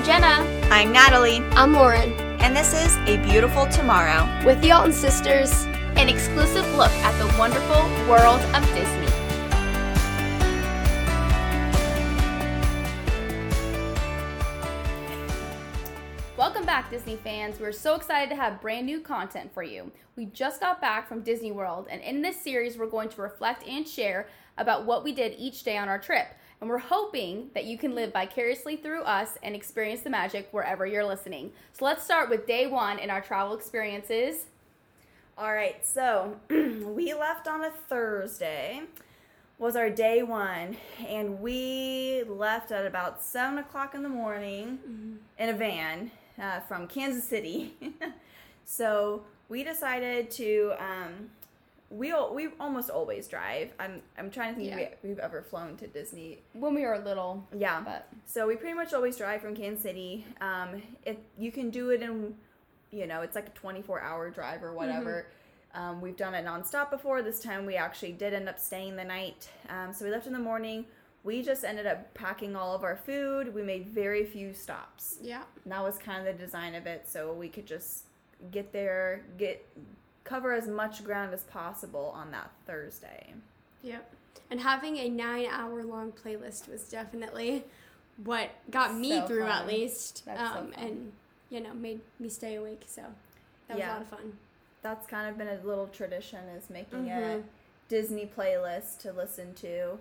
I'm Jenna. I'm Natalie, I'm Lauren. and this is A Beautiful Tomorrow. With the Alton sisters. An exclusive look at the wonderful world of Disney. Welcome back, Disney fans. We're so excited to have brand new content for you. We just got back from Disney World, and in this series, we're going to reflect and share about what we did each day on our trip. And we're hoping that you can live vicariously through us and experience the magic wherever you're listening. So let's start with day one in our travel experiences. All right, so we left on a Thursday, was our day one, and we left at about 7 o'clock in the morning in a van uh, from Kansas City. so we decided to. Um, we al- we almost always drive. I'm I'm trying to think Yeah. if we, we've ever flown to Disney When we were little, Yeah. but So we pretty much always drive from Kansas City. Um, if you can do it in, you know, it's like a 24 hour drive or whatever. Um, we've done it nonstop before. This time we actually did end up staying the night. Um, so we left in the morning. We just ended up packing all of our food. We made very few stops. Yeah. And that was kind of the design of it. So we could just get there, get cover as much ground as possible on that Thursday. Yep. And having a nine hour long playlist was definitely what got me So through at least. That's so um, fun. and, you know, made me stay awake. So that was Yeah. a lot of fun. That's kind of been a little tradition is making a Mhm. Disney playlist to listen to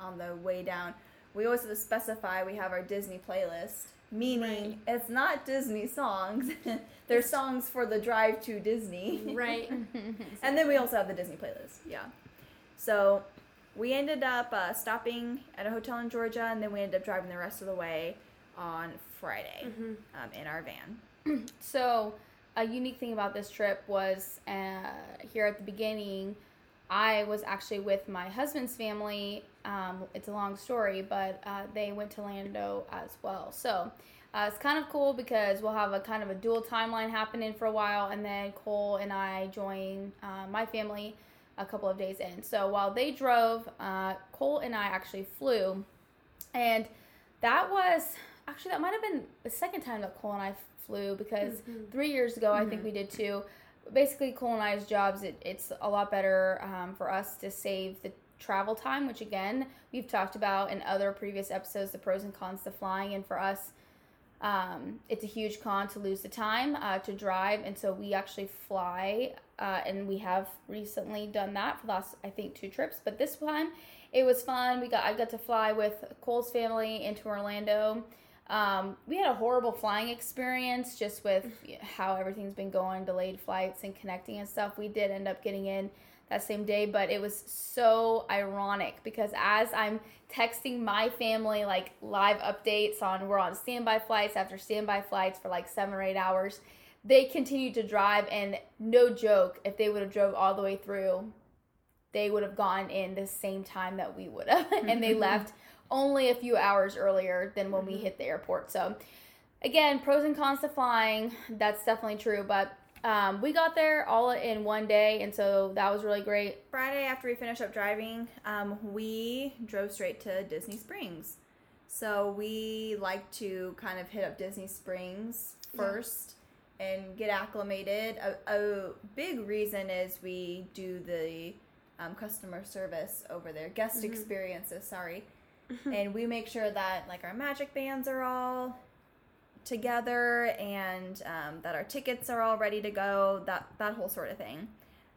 on the way down. We always have to specify we have our Disney playlist, meaning it's not Disney songs. They're songs for the drive to Disney. Right. and then we also have the Disney playlist. Yeah. So we ended up uh, stopping at a hotel in Georgia, and then we ended up driving the rest of the way on Friday Mhm. um, in our van. So, a unique thing about this trip was uh, here at the beginning, I was actually with my husband's family. Um, it's a long story, but uh, they went to Lando as well. So, uh, it's kind of cool because we'll have a kind of a dual timeline happening for a while, and then Cole and I join uh, my family a couple of days in. So, while they drove, uh, Cole and I actually flew, and that was actually that might have been the second time that Cole and I flew because three years ago I think we did too. Basically, Cole and I's jobs it, it's a lot better um, for us to save the travel time, which again we've talked about in other previous episodes, the pros and cons to flying, and for us. Um, it's a huge con to lose the time uh, to drive, and so we actually fly, uh, and we have recently done that for the last, I think, two trips. But this time, it was fun. We got I got to fly with Cole's family into Orlando. Um, we had a horrible flying experience just with how everything's been going, delayed flights and connecting and stuff. We did end up getting in that same day, but it was so ironic because as I'm texting my family like live updates on we're on standby flights after standby flights for like seven or eight hours, they continued to drive and no joke, if they would have drove all the way through, they would have gone in the same time that we would have, and they mm-hmm. left only a few hours earlier than when we mm-hmm. hit the airport. So, again, pros and cons to flying. That's definitely true, but um, we got there all in one day, and so that was really great. Friday, after we finished up driving, um, we drove straight to Disney Springs. So we like to kind of hit up Disney Springs first and get acclimated. A, a big reason is we do the um, customer service over there, guest experiences, sorry. and we make sure that like our magic bands are all together and um, that our tickets are all ready to go that that whole sort of thing.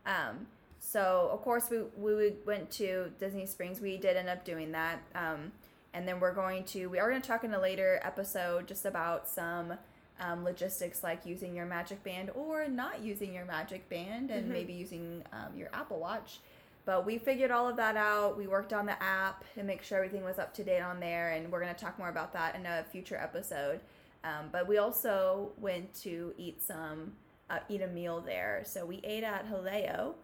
Um, so of course we, we went to disney springs. We did end up doing that. Um, and then we're going to we are going to talk in a later episode just about some um, logistics like using your magic band or not using your magic band and maybe using um, your apple watch. But we figured all of that out. We worked on the app and make sure everything was up to date on there. And we're going to talk more about that in a future episode um, but we also went to eat some, uh, eat a meal there. So we ate at Jaleo,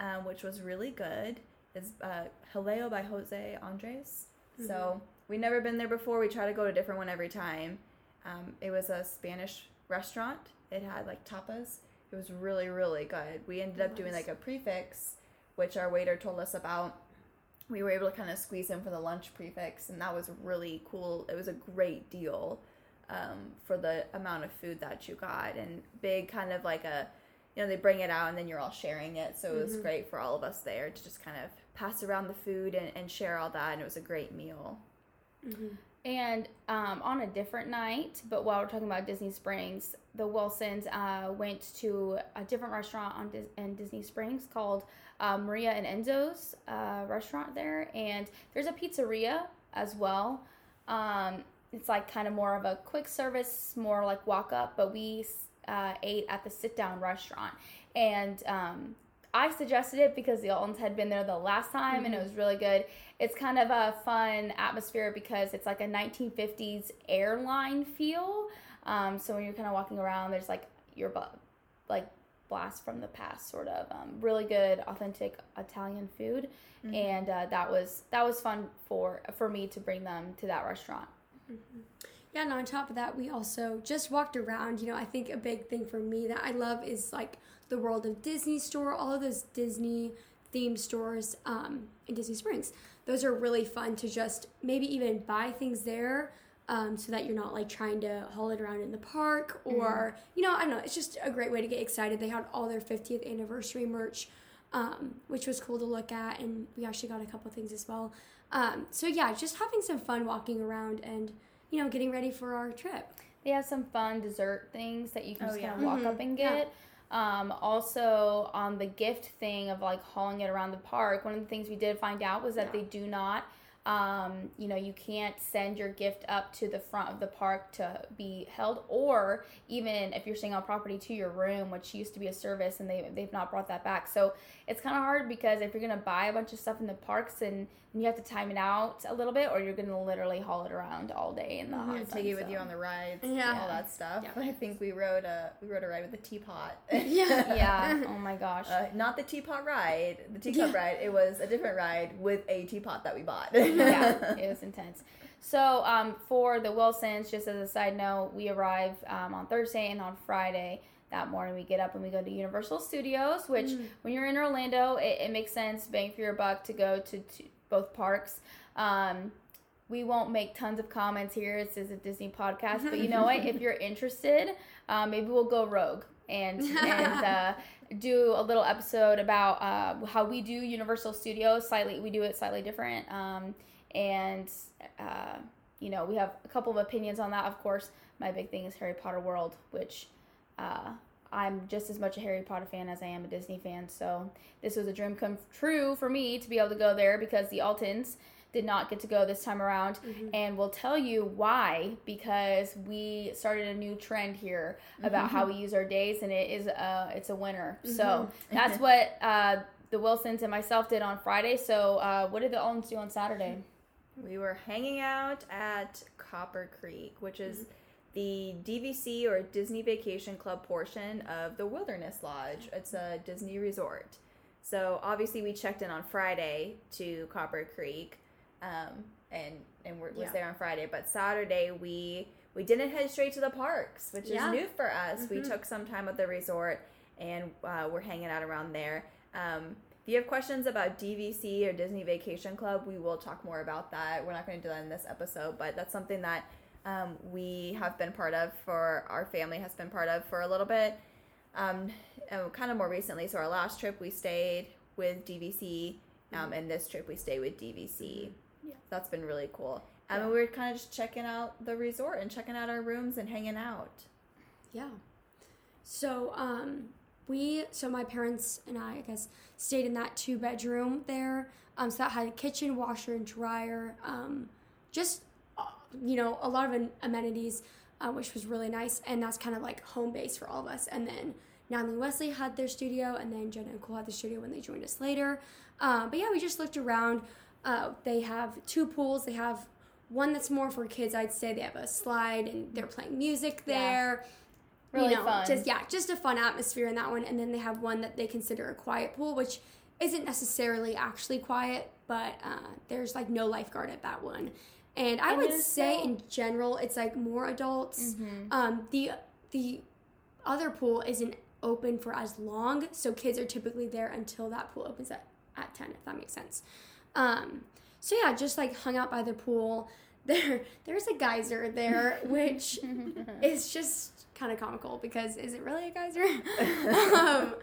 um, which was really good. It's uh, Jaleo by Jose Andres. So we never been there before. We try to go to a different one every time. Um, it was a Spanish restaurant. It had like tapas. It was really really good. We ended up doing like a prix fixe, which our waiter told us about. We were able to kind of squeeze in for the lunch prix fixe, and that was really cool. It was a great deal. Um, for the amount of food that you got, and big kind of like a, you know, they bring it out and then you're all sharing it. So it was Mhm. great for all of us there to just kind of pass around the food and, and share all that, and it was a great meal. Mhm. And um, on a different night, but while we're talking about Disney Springs, the Wilsons uh, went to a different restaurant on Dis- in Disney Springs called uh, Maria and Enzo's uh, restaurant there, and there's a pizzeria as well. Um, it's like kind of more of a quick service, more like walk up, but we uh, ate at the sit down restaurant, and um, I suggested it because the Altons had been there the last time, and it was really good it's kind of a fun atmosphere because it's like a 1950s airline feel. Um, so when you're kind of walking around, there's like your bu- like blast from the past, sort of. Um, really good, authentic Italian food, and uh, that was that was fun for for me to bring them to that restaurant. Yeah, and on top of that, we also just walked around. You know, I think a big thing for me that I love is like the World of Disney store, all of those Disney themed stores um, in Disney Springs. Those are really fun to just maybe even buy things there um, so that you're not like trying to haul it around in the park or, you know, I don't know. It's just a great way to get excited. They had all their 50th anniversary merch, um, which was cool to look at, and we actually got a couple things as well. Um, so, yeah, just having some fun walking around and you know, getting ready for our trip. They have some fun dessert things that you can Oh, just yeah. kind of walk Mhm. up and Yeah. get. Um, also, on the gift thing of like hauling it around the park, one of the things we did find out was that Yeah. they do not, um, you know, you can't send your gift up to the front of the park to be held, or even if you're staying on property to your room, which used to be a service and they, they've not brought that back. So it's kind of hard because if you're going to buy a bunch of stuff in the parks and you have to time it out a little bit, or you're going to literally haul it around all day in the hot and sun, take it with so. you on the rides, Yeah. all that stuff. Yeah. I think we rode a we rode a ride with a teapot. Yeah. yeah. Oh my gosh. Uh, not the teapot ride, the teacup Yeah. ride. It was a different ride with a teapot that we bought. Yeah, it was intense. So um, for the Wilsons, just as a side note, we arrive um, on Thursday and on Friday that morning we get up and we go to Universal Studios. Which, Mm. when you're in Orlando, it, it makes sense, bang for your buck, to go to, to both parks. Um, we won't make tons of comments here. This is a Disney podcast, but you know what? If you're interested, um, maybe we'll go rogue and and uh, do a little episode about uh, how we do Universal Studios. Slightly, we do it slightly different. Um, and uh, you know, we have a couple of opinions on that. Of course, my big thing is Harry Potter World, which uh, I'm just as much a Harry Potter fan as I am a Disney fan. So this was a dream come true for me to be able to go there because the Altons did not get to go this time around. And we'll tell you why because we started a new trend here about how we use our days and it is uh it's a winner. So that's what uh the wilsons and myself did on friday. So uh what did the Altons do on saturday? We were hanging out at Copper Creek, which is the DVC or Disney Vacation Club portion of the Wilderness Lodge. It's a Disney resort. So obviously we checked in on Friday to Copper Creek, um, and and we're, was Yeah. there on Friday. But Saturday we we didn't head straight to the parks, which Yeah. is new for us. We Mhm. took some time at the resort, and uh, we're hanging out around there. Um, if you have questions about DVC or Disney Vacation Club, we will talk more about that. We're not going to do that in this episode, but that's something that um, we have been part of for our family has been part of for a little bit. Um, kind of more recently. So our last trip we stayed with DVC, um, and this trip we stay with DVC. That's been really cool. Yeah. And we were kind of just checking out the resort and checking out our rooms and hanging out. Yeah. So, um, we, so my parents and I, I guess, stayed in that two bedroom there. Um, so that had a kitchen, washer, and dryer. Um, just, uh, you know, a lot of an- amenities, uh, which was really nice. And that's kind of like home base for all of us. And then Natalie Wesley had their studio, and then Jenna and Cole had the studio when they joined us later. Um, but yeah, we just looked around. Uh, they have two pools. They have one that's more for kids, I'd say. They have a slide, and they're playing music Yeah. there Really you know, fun. Just yeah, just a fun atmosphere in that one. And then they have one that they consider a quiet pool, which isn't necessarily actually quiet, but uh, there's like no lifeguard at that one. And I And would say no- in general, it's like more adults. Mhm. Um, the the other pool isn't open for as long, so kids are typically there until that pool opens at, at ten, if that makes sense. Um, so yeah, just like hung out by the pool. there there's a geyser there, which is just kind of comical because is it really a geyser? um,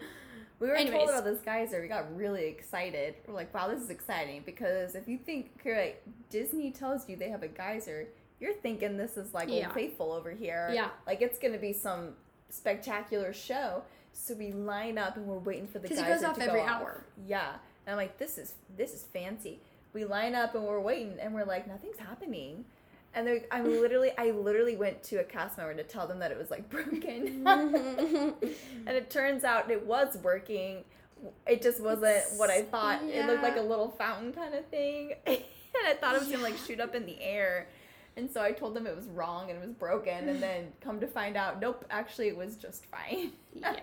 We were Anyways. told about this geyser. We got really excited. We're like, wow, this is exciting because if you think, like, Disney tells you they have a geyser, you're thinking this is like Yeah. Old Faithful over here. Yeah. Like it's going to be some spectacular show. So we line up and we're waiting for the geyser it goes off to every go off. hour. Yeah. And I'm like, this is this is fancy. We line up and we're waiting and we're like, nothing's happening. And they're, I'm literally, I literally went to a cast member to tell them that it was like broken. and it turns out it was working. It just wasn't what I thought. It looked like a little fountain kind of thing. and I thought it was gonna like shoot up in the air. And so I told them it was wrong and it was broken. And then come to find out, nope, actually it was just fine. Yeah.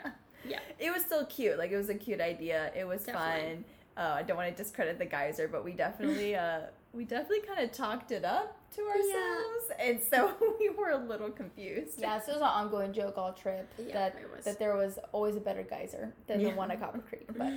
Yeah. It was still cute. Like it was a cute idea. It was Definitely. fun. Uh, I don't want to discredit the geyser, but we definitely uh, we definitely kind of talked it up to ourselves, and so we were a little confused. Yeah, so it was an ongoing joke all trip Yeah, that that there was always a better geyser than Yeah. the one at Copper Creek. But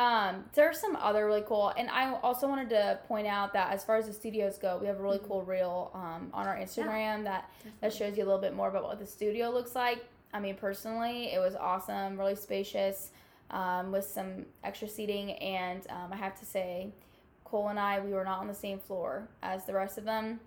um, there are some other really cool, and I also wanted to point out that as far as the studios go, we have a really Mm-hmm. cool reel um, on our Instagram that that shows you a little bit more about what the studio looks like. I mean, personally, it was awesome, really spacious, um, with some extra seating, and um, I have to say, Cole and I, we were not on the same floor as the rest of them,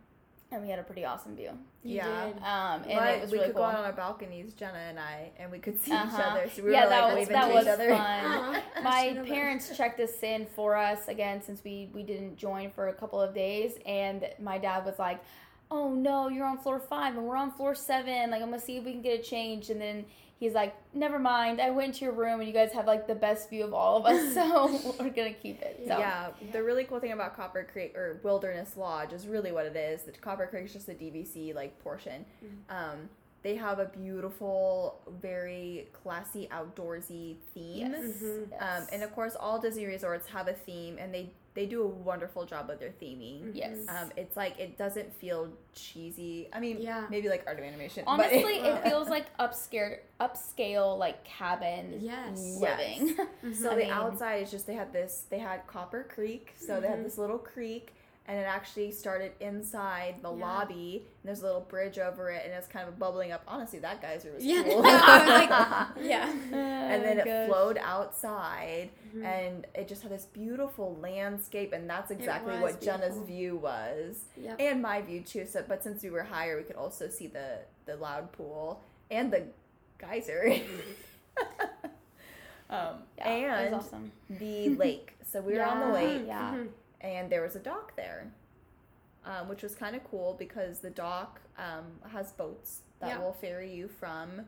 and we had a pretty awesome view. You Yeah. did. Um, and But it was we really could cool. go out on our balconies, Jenna and I, and we could see each Uh-huh. other. So we yeah, were that like was waving that to was each other. fun. Aw, I My parents checked us in for us again since we we didn't join for a couple of days, and my dad was like, "Oh no, you're on floor five, and we're on floor seven. Like I'm gonna see if we can get a change." And then he's like, "Never mind. I went to your room, and you guys have like the best view of all of us, so we're gonna keep it." So. Yeah, the really cool thing about Copper Creek or Wilderness Lodge is really what it is. The Copper Creek is just the DVC like portion. Um, they have a beautiful, very classy, outdoorsy theme. Yes. Mhm. yes. Um, and of course, all Disney resorts have a theme, and they they do a wonderful job with their theming. yes. Um, it's like it doesn't feel cheesy. I mean, Yeah. maybe like art of animation. Honestly, but it feels like upscale, upscale like cabin Yes. living. So I the mean- outside is just they had this. They had Copper Creek, so they had Mhm. this little creek, and it actually started inside the Yeah. lobby. And there's a little bridge over it, and it's kind of bubbling up. Honestly, that geyser was Yeah. cool. I was like, yeah. and then it Gosh. flowed outside, Mhm. and it just had this beautiful landscape, and that's exactly was what Jenna's view was, Yep. and my view too. So, but since we were higher, we could also see the the loud pool and the geyser. um, Yeah, and was awesome. the lake. So we were on the Yeah. lake, Yeah. Mhm. And there was a dock there, um, which was kind of cool because the dock um, has boats that Yeah. will ferry you from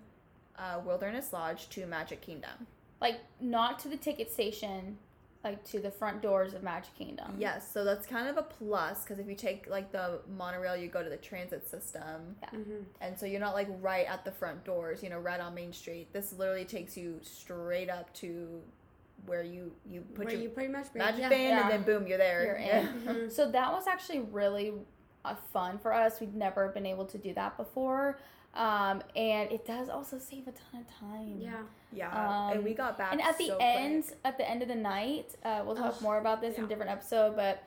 uh, Wilderness Lodge to Magic Kingdom. Like not to the ticket station, like to the front doors of Magic Kingdom. Yes, so that's kind of a plus because if you take like the monorail, you go to the transit system, Mhm. and so you're not like right at the front doors, you know, right on Main Street. This literally takes you straight up to where you you put Where your you pretty much magic yeah. band, Yeah. and then boom, you're there. You're in. Yeah. Mhm. So that was actually really uh, fun for us. We'd never been able to do that before. Um, and it does also save a ton of time. Yeah. Yeah, Um, and we got back. And at the so end, quick. at the end of the night, uh, we'll talk Ugh, more about this in a different episode, but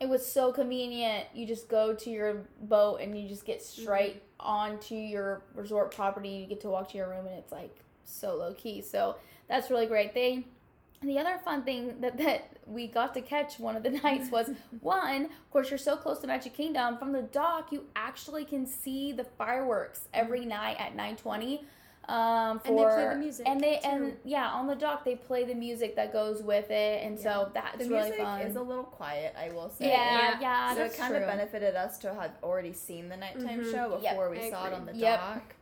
it was so convenient. You just go to your boat and you just get straight Mm-hmm. onto your resort property. You get to walk to your room and it's like so low key. So that's really great. They and the other fun thing that, that we got to catch one of the nights was one, of course, you're so close to Magic Kingdom. From the dock, you actually can see the fireworks every night at 920. Um, for, And they play the music, and they too. and yeah, on the dock they play the music that goes with it, and so that's the really music fun. is a little quiet, I will say. yeah, yeah, Yeah. so that's it kind true. of benefited us to have already seen the nighttime Mhm. show Yep, before we I saw it on the Yep. dock.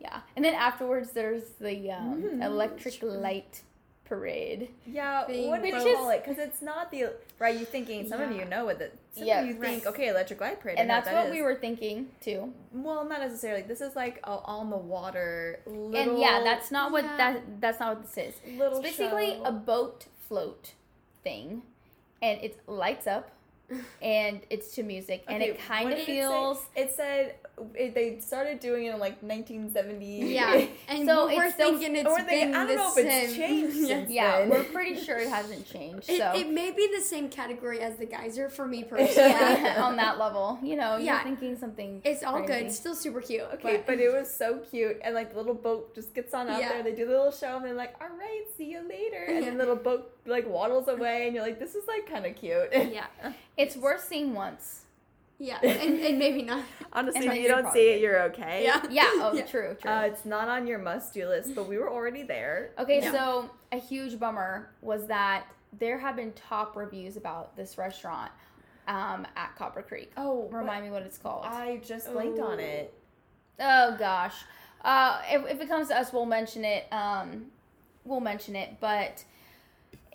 Yeah, and then afterwards there's the um, Mhm. electric light parade. Yeah, Being what do you call it? Because it's not the right. You thinking some of you know what the some Yeah, of you think okay, electric light parade, And that's that what is. we were thinking too. Well, not necessarily. This is like a on the water. Little, and yeah, that's not what Yeah. that that's not what this is. little It's basically show. a boat float thing, and it lights up, and it's to music, and it kind of did it feels. It, said it, they started doing it in like 1970. Yeah, and So we're it's thinking it's Or they, been I don't the know if same. it's changed Yeah. since Yeah, then. we're pretty sure it hasn't changed. It, So it may be the same category as the geyser for me personally. yeah, on that level, you know, Yeah. you're thinking something. It's all good. crazy. It's still super cute. Okay, but it was so cute, and like the little boat just gets on out Yeah. there. They do the little show, and they're like, "All right, see you later," and Yeah. the little boat like waddles away, and you're like, "This is like kind of cute." yeah, It's worth seeing once. Yeah, and, and maybe not. Honestly, And if you don't see it, you're okay. Yeah. Yeah. Oh, Yeah. true. True. Uh, it's not on your must-do list, but we were already there. Okay, Yeah. so a huge bummer was that there have been top reviews about this restaurant um, at Copper Creek. Oh, Remind me what it's called. I just blanked on Oh. it. oh gosh, uh, if, if it comes to us, we'll mention it. Um, we'll mention it, but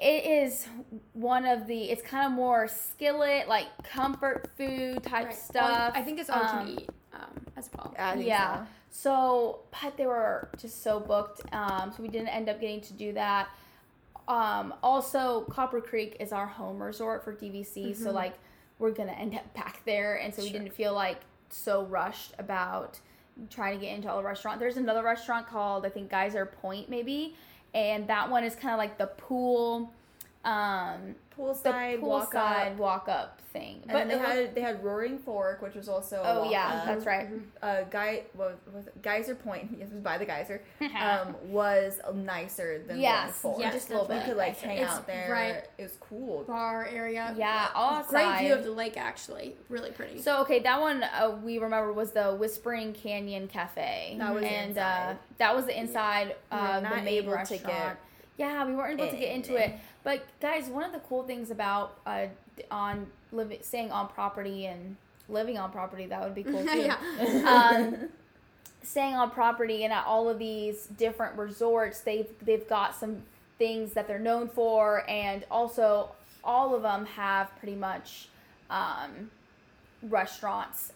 it is one of the. It's kind of more skillet, like comfort food type Right. stuff. I think it's all you Um, can eat um, as well. I think yeah. so. So, but they were just so booked. Um, so we didn't end up getting to do that. Um, also, Copper Creek is our home resort for DVC. So, like, we're going to end up back there. And so we didn't feel like so rushed about trying to get into all the restaurant. There's another restaurant called, I think, Geyser Point, maybe. And that one is kind of like the pool, um, the Poolside, walk up. walk up thing. And then they it was- had they had Roaring Fork, which was also a oh, walk yeah, up. that's right. uh, guy what was it? Geyser Point. Yes, it was by the geyser. Um, was nicer than Roaring Yes, Fork. yes, just a little we bit. could like hang It's out there. right- It was cool. Bar area. Yeah, all Great view of the lake, actually. Really pretty. So okay, that one uh, we remember was the Whispering Canyon Cafe, That was the and uh, that was the inside We were uh, the not main able to restaurant. get yeah, we weren't able to get into it. But guys, one of the cool things about uh, on living, staying on property and living on property that would be cool too. yeah. um, staying on property and at all of these different resorts, they've they've got some things that they're known for, and also all of them have pretty much um, restaurants,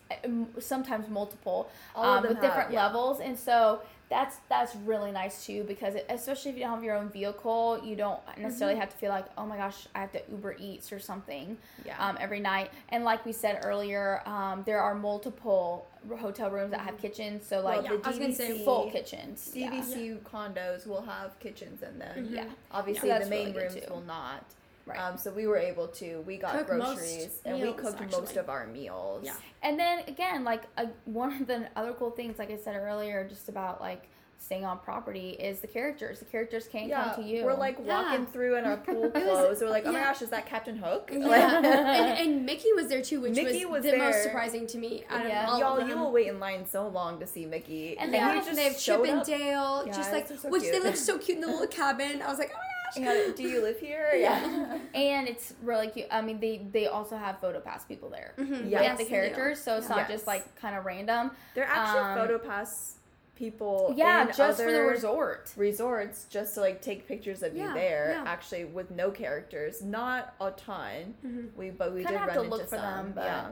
sometimes multiple, All um, with different yeah. levels, and so. That's that's really nice too because it, especially if you don't have your own vehicle, you don't necessarily have to feel like oh my gosh I have to Uber Eats or something Yeah. um, every night. And like we said earlier, um, there are multiple hotel rooms that have kitchens, so like well, the I was gonna say DVC full kitchens. Yeah. DVC condos will have kitchens in them. Yeah. Obviously, Yeah, the main really rooms will not. Right. Um, so we were able to. We got Cook groceries and we meals, cooked most of our meals. Yeah. And then again, like uh, one of the other cool things, like I said earlier, just about like staying on property is the characters. The characters can't Yeah, come to you. we're like Yeah. walking through in our pool was- clothes. we're like, oh my gosh, is that Captain Hook? Yeah, and, and Mickey was there too, which Mickey was, was the most surprising to me. Out of all Y'all, of you will wait in line so long to see Mickey. And And they they, Yeah. have, they have Chip and. Dale, Yeah, just like so which they look so cute in the little cabin. I was like, oh my gosh. Yeah, do you live here? Yeah. and it's really cute. I mean, they they also have photo pass people there. Mhm. Yes, with the characters, so it's not Yes. just like kind of random. They're actually Um, photo pass people. Yeah, in just for the resort. resorts, just to like take pictures of you there. yeah. Actually, with no characters, not a ton. Mhm. We but we Kinda did have run to into look for some. them, but yeah.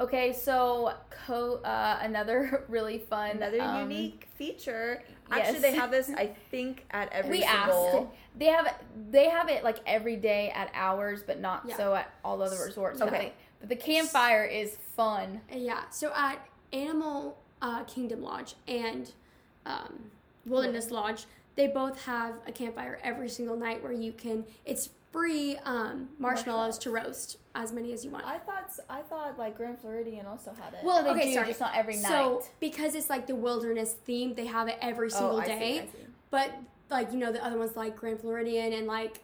Okay, so co uh, another really fun Another um, unique feature. yes. Actually, they have this. I think at every we asked. They have they have it like every day at ours, but not Yeah. so at all other resorts. Okay. But the campfire is fun. Yeah. So at Animal uh, Kingdom Lodge and um, Wilderness Lodge, they both have a campfire every single night where you can. It's free um, marshmallows to roast as many as you want. I thought I thought like Grand Floridian also had it. Well, they Okay, do, sorry. just not every night. So because it's like the wilderness theme, they have it every single oh, day. See, I see. But like you know the other ones like Grand Floridian and like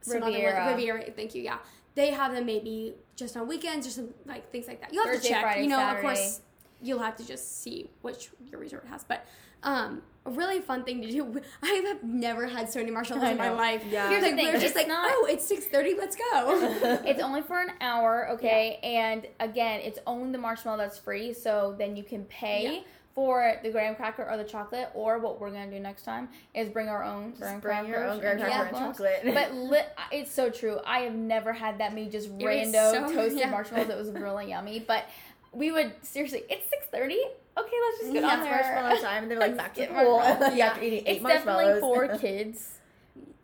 some Riviera. other Riviera. Thank you. Yeah, they have them maybe just on weekends or some like things like that. You'll have Thursday, to check. Friday, you know, Saturday. of course, you'll have to just see which your resort has. But um, a really fun thing to do. I have never had so many marshmallows I in my life. Yeah. Here's the thing, we're just it's like, not- oh, it's six thirty. Let's go. it's only for an hour, okay? And again, it's only the marshmallow that's free, so then you can pay Yeah. for the graham cracker or the chocolate, or what we're gonna do next time is bring our own graham Just bring your own graham cracker and chocolate. But li- it's so true. I have never had that many just was rando so- toasted yeah. marshmallows. It was really yummy. But we would seriously, it's six thirty. Okay, let's just get Yeah, on there. marshmallow time, and they're like back to school. marshmallows. you have to eat eight It's definitely marshmallows. for kids.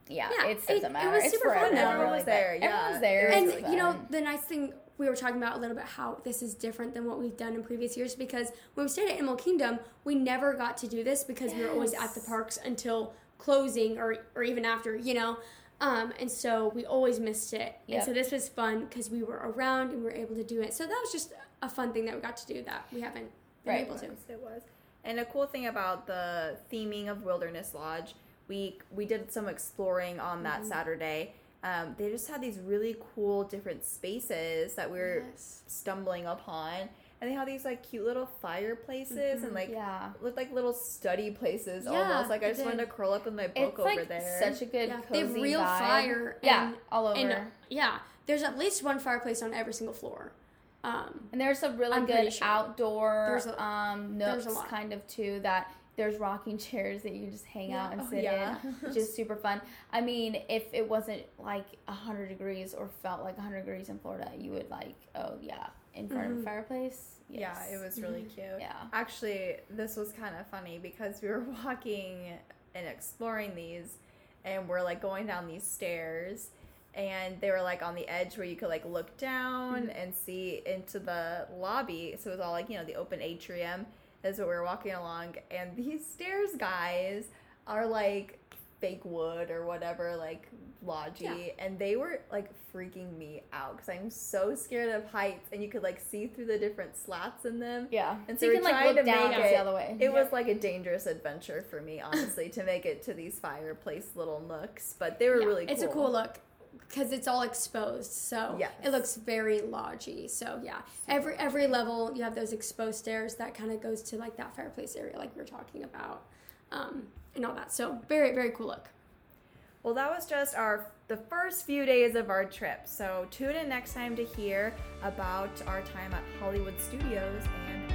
Yeah, Yeah, it doesn't it- it was it's super fun. everyone, Everyone was but there, yeah. Everyone's there. And was really you know the nice thing we were talking about a little bit how this is different than what we've done in previous years because when we stayed at Animal Kingdom, we never got to do this because we were always at the parks until closing or or even after, you know. Um, and so we always missed it. And so this was fun because we were around and we were able to do it. So that was just a fun thing that we got to do that we haven't been Right. able to. Yes, it was. And a cool thing about the theming of Wilderness Lodge, we we did some exploring on that Mm-hmm. Saturday. Um, they just had these really cool different spaces that we were Yes. stumbling upon, and they had these like cute little fireplaces and like Yeah. looked like little study places Mm-hmm. Yeah, almost. Like I it just wanted to curl up in my book It's over like there. such a good Yeah, cozy they have real vibe. fire. Yeah, and- all over. And yeah, there's at least one fireplace on every single floor. Um, And there's some really I'm good sure. outdoor There's a- um, there's nooks a lot. kind of too that there's rocking chairs that you can just hang out and Oh, sit yeah. in, which is super fun. I mean, if it wasn't like 100 degrees or felt like 100 degrees in Florida, you would like, oh yeah, in front of Mhm. a fireplace. Yeah, it was really Mhm. cute. Yeah. Actually, this was kind of funny because we were walking and exploring these, and we're like going down these stairs, and they were like on the edge where you could like look down and see into the lobby. So it was all like you know the open atrium. Is what we were walking along, and these stairs guys are like fake wood or whatever, like lodgy, Yeah. and they were like freaking me out because I'm so scared of heights, and you could like see through the different slats in them. Yeah. And so so you can like look down it- the way. It was like a dangerous adventure for me, honestly, to make it to these fireplace little nooks, but they were yeah, really cool. It's a cool look because it's all exposed, so Yes. it looks very lodgy. So yeah, every every level you have those exposed stairs that kind of goes to like that fireplace area, like we were talking about, um, and all that. So very very cool look. Well, that was just our the first few days of our trip. So tune in next time to hear about our time at Hollywood Studios and